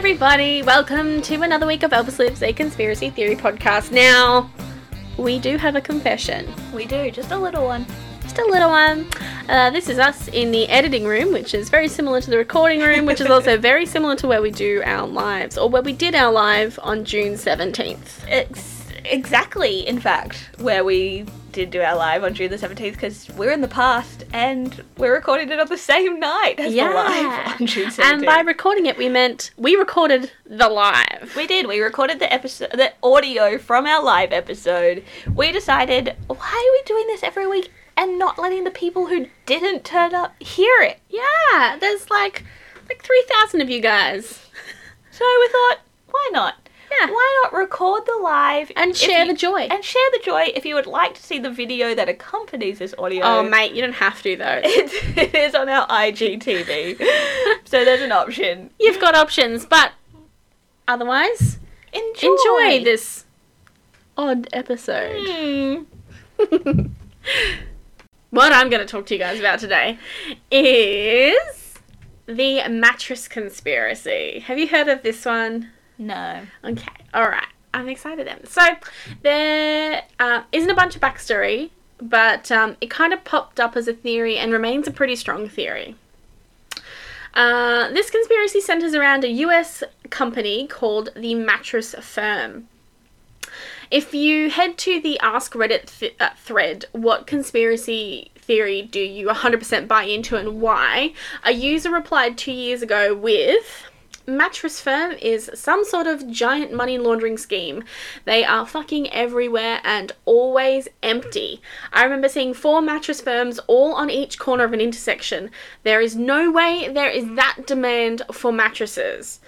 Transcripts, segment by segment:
everybody. Welcome to another week of Elvis Lives, a conspiracy theory podcast. Now, we do have a confession. We do, just a little one. Just a little one. Uh, this is us in the editing room, which is very similar to the recording room, which is also very similar to where we do our lives, or where we did our live on June 17th. It's exactly, in fact, where we did do our live on June the 17th because we're in the past and we're recording it on the same night as the live on June 17th. And by recording it, we meant we recorded the live. we did. We recorded the episode, the audio from our live episode. We decided, why are we doing this every week and not letting the people who didn't turn up hear it? Yeah, there's like like 3,000 of you guys. So we thought, why not? Yeah. Why not record the live And share you- the joy. And share the joy if you would like to see the video that accompanies this audio. Oh, mate, you don't have to, though. It, it is on our IGTV. so there's an option. You've got options, but otherwise, Enjoy. enjoy this odd episode. Hmm. what I'm going to talk to you guys about today is the mattress conspiracy. Have you heard of this one? No. Okay, all right. I'm excited then. So there uh, not a bunch of backstory, but um, it kind of popped up as a theory and remains a pretty strong theory. Uh, this conspiracy centers around a US company called the Mattress Firm. If you head to the Ask Reddit th- uh, thread, what conspiracy theory do you 100% buy into and why? A user replied two years ago with Mattress Firm is some sort of giant money laundering scheme. They are fucking everywhere and always empty. I remember seeing four mattress firms all on each corner of an intersection. There is no way there is that demand for mattresses.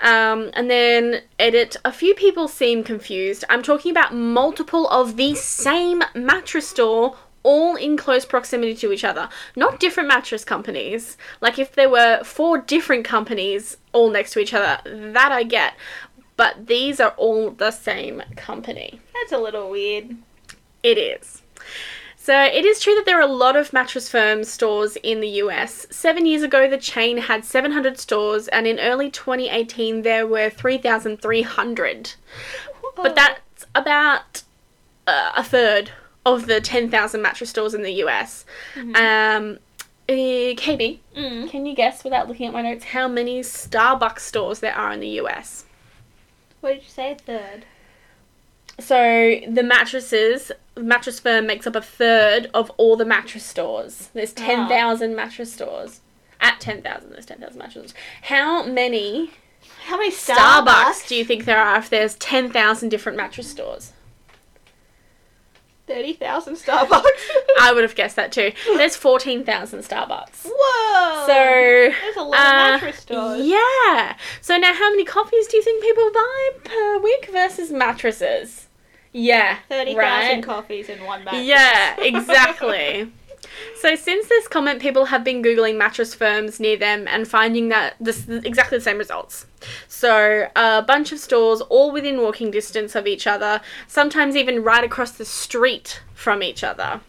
Um, and then edit. A few people seem confused. I'm talking about multiple of the same mattress store, all in close proximity to each other. Not different mattress companies. Like if there were four different companies all next to each other, that I get. But these are all the same company. That's a little weird. It is. So it is true that there are a lot of mattress firm stores in the US. Seven years ago, the chain had 700 stores, and in early 2018, there were 3,300. But that's about uh, a third of the 10,000 mattress stores in the US. Um, uh, KB, Mm. can you guess without looking at my notes how many Starbucks stores there are in the US? What did you say? A third. So the mattresses, mattress firm makes up a third of all the mattress stores. There's ten thousand mattress stores. At ten thousand, there's ten thousand mattress stores. How many How many Starbucks, Starbucks? do you think there are if there's ten thousand different mattress stores? Thirty thousand Starbucks. I would have guessed that too. There's fourteen thousand Starbucks. Whoa. So there's a lot uh, of mattress stores. Yeah. So now, how many coffees do you think people buy per week versus mattresses? Yeah. Thirty thousand right? coffees in one mattress. Yeah, exactly. So since this comment, people have been googling mattress firms near them and finding that this exactly the same results. So a bunch of stores all within walking distance of each other, sometimes even right across the street from each other.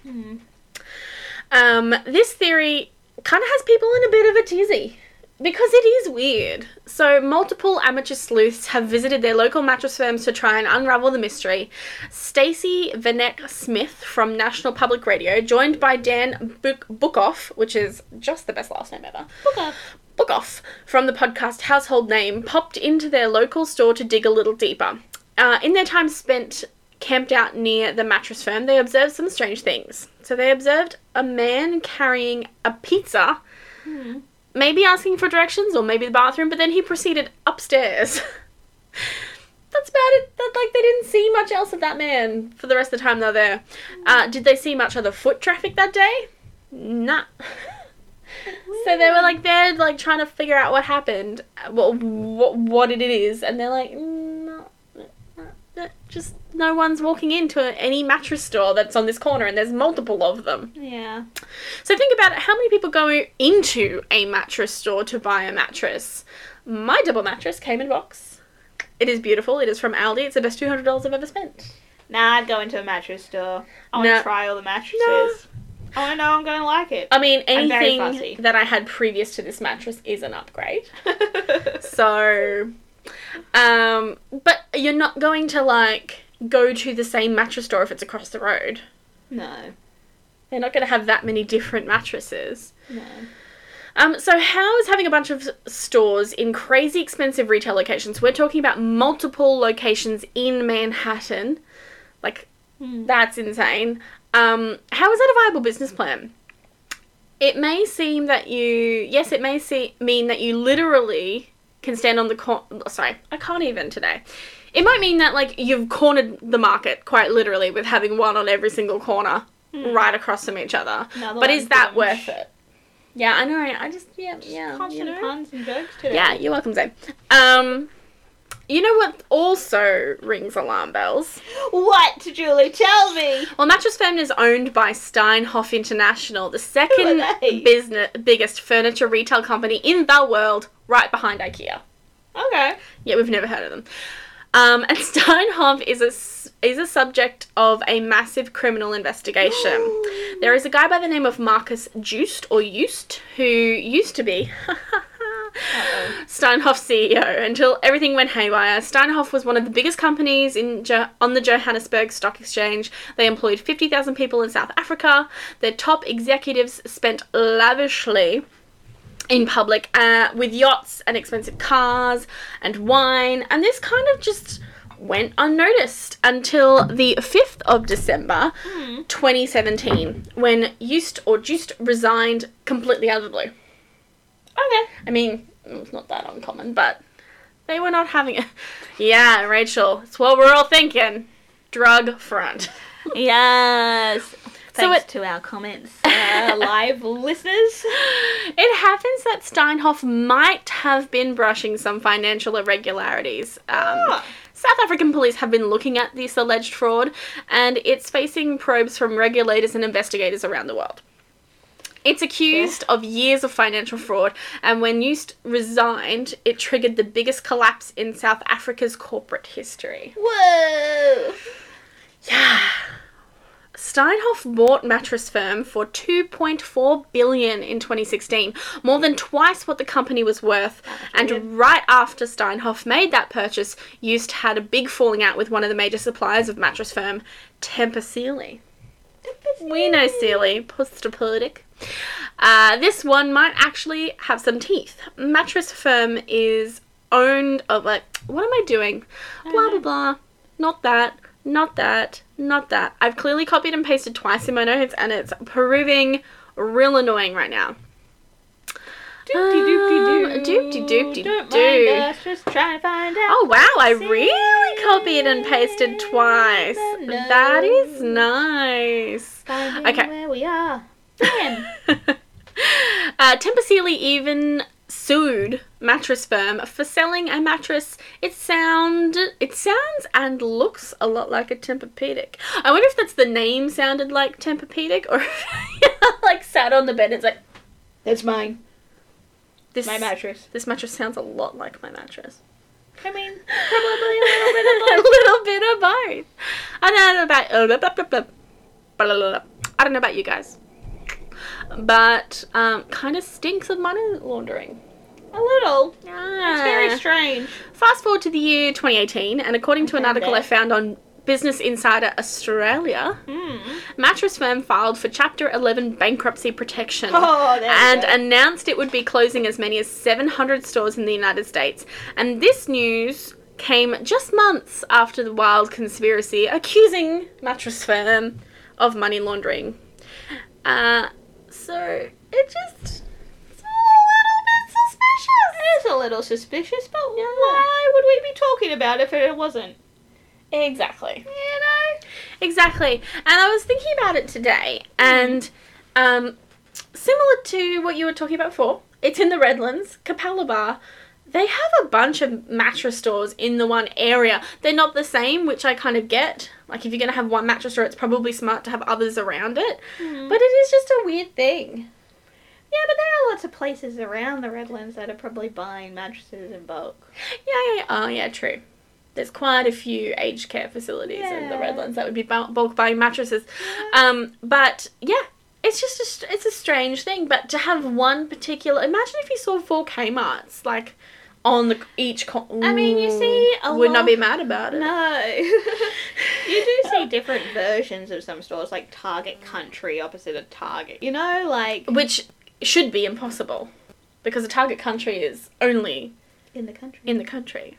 Um, this theory kind of has people in a bit of a tizzy because it is weird. So, multiple amateur sleuths have visited their local mattress firms to try and unravel the mystery. Stacey Vanek Smith from National Public Radio, joined by Dan Book- Bookoff, which is just the best last name ever. Booker. Bookoff from the podcast Household Name popped into their local store to dig a little deeper. Uh, in their time spent camped out near the mattress firm, they observed some strange things. So they observed a man carrying a pizza, maybe asking for directions or maybe the bathroom, but then he proceeded upstairs. That's about it. That like they didn't see much else of that man for the rest of the time they were there. Uh, did they see much other foot traffic that day? Nah. So they were like there, like trying to figure out what happened, what what, what it is, and they're like, just no one's walking into any mattress store that's on this corner, and there's multiple of them. Yeah. So think about it: how many people go into a mattress store to buy a mattress? My double mattress came in a box. It is beautiful. It is from Aldi. It's the best two hundred dollars I've ever spent. Nah, I'd go into a mattress store. I want to try all the mattresses. No. I want to know I'm going to like it. I mean, anything that I had previous to this mattress is an upgrade. So Um, but you're not going to like go to the same mattress store if it's across the road. No. They're not going to have that many different mattresses. No. Um, so how is having a bunch of stores in crazy expensive retail locations? We're talking about multiple locations in Manhattan. Like Hmm. that's insane. Um, how is that a viable business plan? It may seem that you, yes, it may see, mean that you literally can stand on the cor- Sorry, I can't even today. It might mean that like you've cornered the market quite literally with having one on every single corner, right across from each other. Another but is that worth it? Yeah, I know. I just yeah yeah. you know? puns and jokes today. Yeah, you're welcome, Zane. Um, you know what also rings alarm bells? What, Julie? Tell me. Well, Mattress Firm is owned by Steinhoff International, the second business biggest furniture retail company in the world, right behind IKEA. Okay. Yeah, we've never heard of them. Um, and Steinhoff is a is a subject of a massive criminal investigation. there is a guy by the name of Marcus Just or Just who used to be Steinhoff CEO until everything went haywire. Steinhoff was one of the biggest companies in jo- on the Johannesburg Stock Exchange. They employed 50,000 people in South Africa. Their top executives spent lavishly in public uh, with yachts and expensive cars and wine, and this kind of just went unnoticed until the 5th of December 2017 when Just or Just resigned completely out of the blue. Okay. I mean, it's not that uncommon, but they were not having it. Yeah, Rachel, it's what we're all thinking. Drug front. Yes. So Thanks it- to our comments, uh, live listeners. It happens that Steinhoff might have been brushing some financial irregularities. Um, Ah. South African police have been looking at this alleged fraud, and it's facing probes from regulators and investigators around the world. It's accused of years of financial fraud, and when Eust resigned, it triggered the biggest collapse in South Africa's corporate history. Whoa. Yeah. Steinhoff bought Mattress Firm for 2.4 billion in 2016, more than twice what the company was worth. And right after Steinhoff made that purchase, Used had a big falling out with one of the major suppliers of Mattress Firm, Tempur Sealy. We know Sealy, Posturepedic. Uh, this one might actually have some teeth. Mattress Firm is owned of like, what am I doing? Blah blah blah. Not that. Not that. Not that. I've clearly copied and pasted twice in my notes, and it's proving real annoying right now. Doopty doopty Um, doopty doopty Don't doo. mind us, just trying to find out. Oh wow, I really copied and pasted twice. That is nice. Okay. where we are. Damn. uh, Tempur Sealy even sued Mattress Firm for selling a mattress. It sound it sounds and looks a lot like a Tempur-Pedic. I wonder if that's the name sounded like Tempur-Pedic or like sat on the bed. And it's like That's mine. this My mattress. This mattress sounds a lot like my mattress. I mean, probably a little bit of a little bit of both. I don't know about uh. I don't know about you guys, but um, kind of stinks of money laundering. A little. Yeah. It's very strange. Fast forward to the year 2018, and according to an article. I found on Business Insider Australia, Mm. Mattress Firm filed for Chapter 11 bankruptcy protection. Oh, and announced it would be closing as many as 700 stores in the United States. And this news came just months after the wild conspiracy accusing Mattress Firm of money laundering. Uh, so it just it's a little bit suspicious. It is a little suspicious, but why would we be talking about it if it wasn't? Exactly. You know? Exactly. And I was thinking about it today, and um, similar to what you were talking about before, it's in the Redlands, Capalaba. They have a bunch of mattress stores in the one area. They're not the same, which I kind of get. Like, if you're going to have one mattress store, it's probably smart to have others around it. Mhm. But it is just a weird thing. Yeah, but there are lots of places around the Redlands that are probably buying mattresses in bulk. Yeah, yeah, yeah. Oh, yeah, true. There's quite a few aged care facilities in the Redlands that would be bulk buying mattresses. Um, but yeah, it's just a, it's a strange thing. But to have one particular, imagine if you saw four Kmart's like on the each. Con- I mean, you see a would not lot- be mad about it. No. you do see different versions of some stores, like Target Country opposite of Target. You know, like Which should be impossible, because a target country is only in the country. in the country.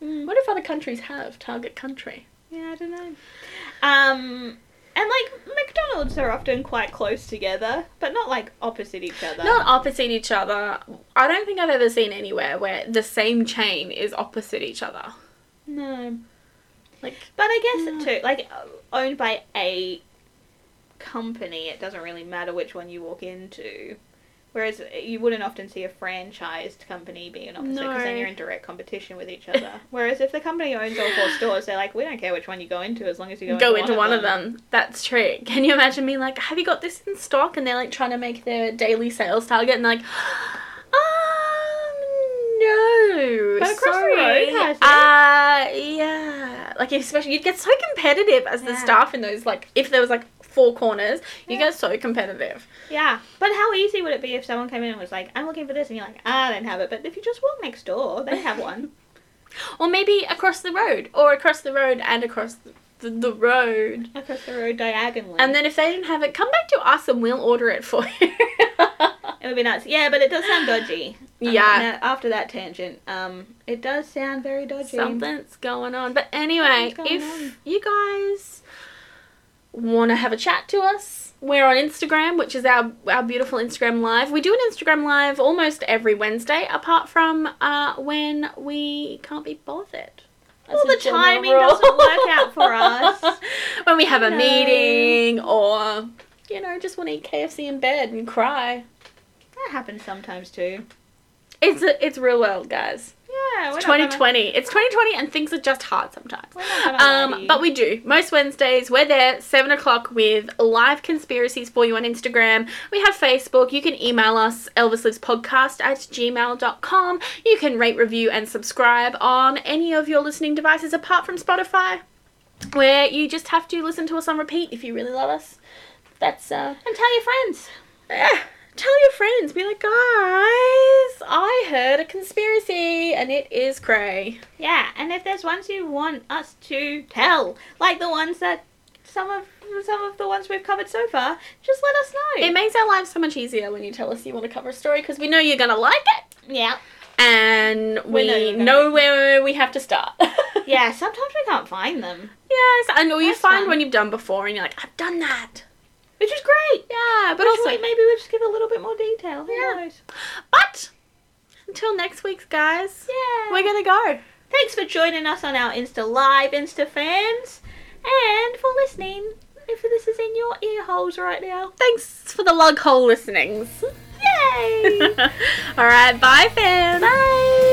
Mm. What if other countries have target country? Yeah, I don't know. Um, and like McDonald's are often quite close together, but not like opposite each other. Not opposite each other. I don't think I've ever seen anywhere where the same chain is opposite each other. No. Like, But I guess Yeah. too, like owned by a company, it doesn't really matter which one you walk into. Whereas you wouldn't often see a franchised company be an opposite because then you're in direct competition with each other. Whereas if the company owns all four stores, they're like, we don't care which one you go into as long as you go, go, into, into one of them. That's true. Can you imagine me like, have you got this in stock? And they're like trying to make their daily sales target and like, um, no. But across the sorry. road has it. Uh, yeah. Like, especially, you'd get so competitive as the Yeah. staff in those, like, if there was like four corners, you Yeah. get so competitive. Yeah, but how easy would it be if someone came in and was like, I'm looking for this, and you're like, ah, I don't have it. But if you just walk next door, they have one. Or maybe across the road, or across the road and across the, the, the road. across the road diagonally. And then if they didn't have it, come back to us and we'll order it for you. It would be nice. Yeah, but it does sound dodgy. Um, Yeah. now, after that tangent, um, it does sound very dodgy. Something's going on. But anyway, if on. you guys want to have a chat to us, we're on Instagram, which is our our beautiful Instagram live. We do an Instagram live almost every Wednesday, apart from uh, when we can't be bothered. That's Well, the timing rule. doesn't work out for us. when we have a No. meeting, or you know, just want to eat KFC in bed and cry. That happens sometimes too. It's a, it's real world, guys. Yeah, It's not gonna- 2020. It's 2020, and things are just hard sometimes. We're not gonna lie to Um, but we do. Most Wednesdays, we're there, 7 o'clock, with live conspiracies for you on Instagram. We have Facebook. You can email us, elvislivespodcast at gmail.com. You can rate, review, and subscribe on any of your listening devices apart from Spotify, where you just have to listen to us on repeat if you really love us. That's, uh, and tell your friends. yeah. Tell your friends. Be like, guys, I heard a conspiracy, and it is cray. Yeah, and if there's ones you want us to tell, like the ones that some of some of the ones we've covered so far, just let us know. It makes our lives so much easier when you tell us you want to cover a story because we know you're gonna like it, yeah, and we We know know, where we have to start. yeah. Sometimes we can't find them, yes, I know you That's find fun. when you've done before, and you're like, I've done that. Which is great. Yeah, but But also, maybe we'll just give a little bit more detail. Who Yeah. knows? but until next week, guys, Yeah. we're gonna go. Thanks for joining us on our Insta Live, Insta fans, and for listening. If this is in your ear holes right now, Thanks for the lug hole listenings. yay! All right, bye, fans. Bye.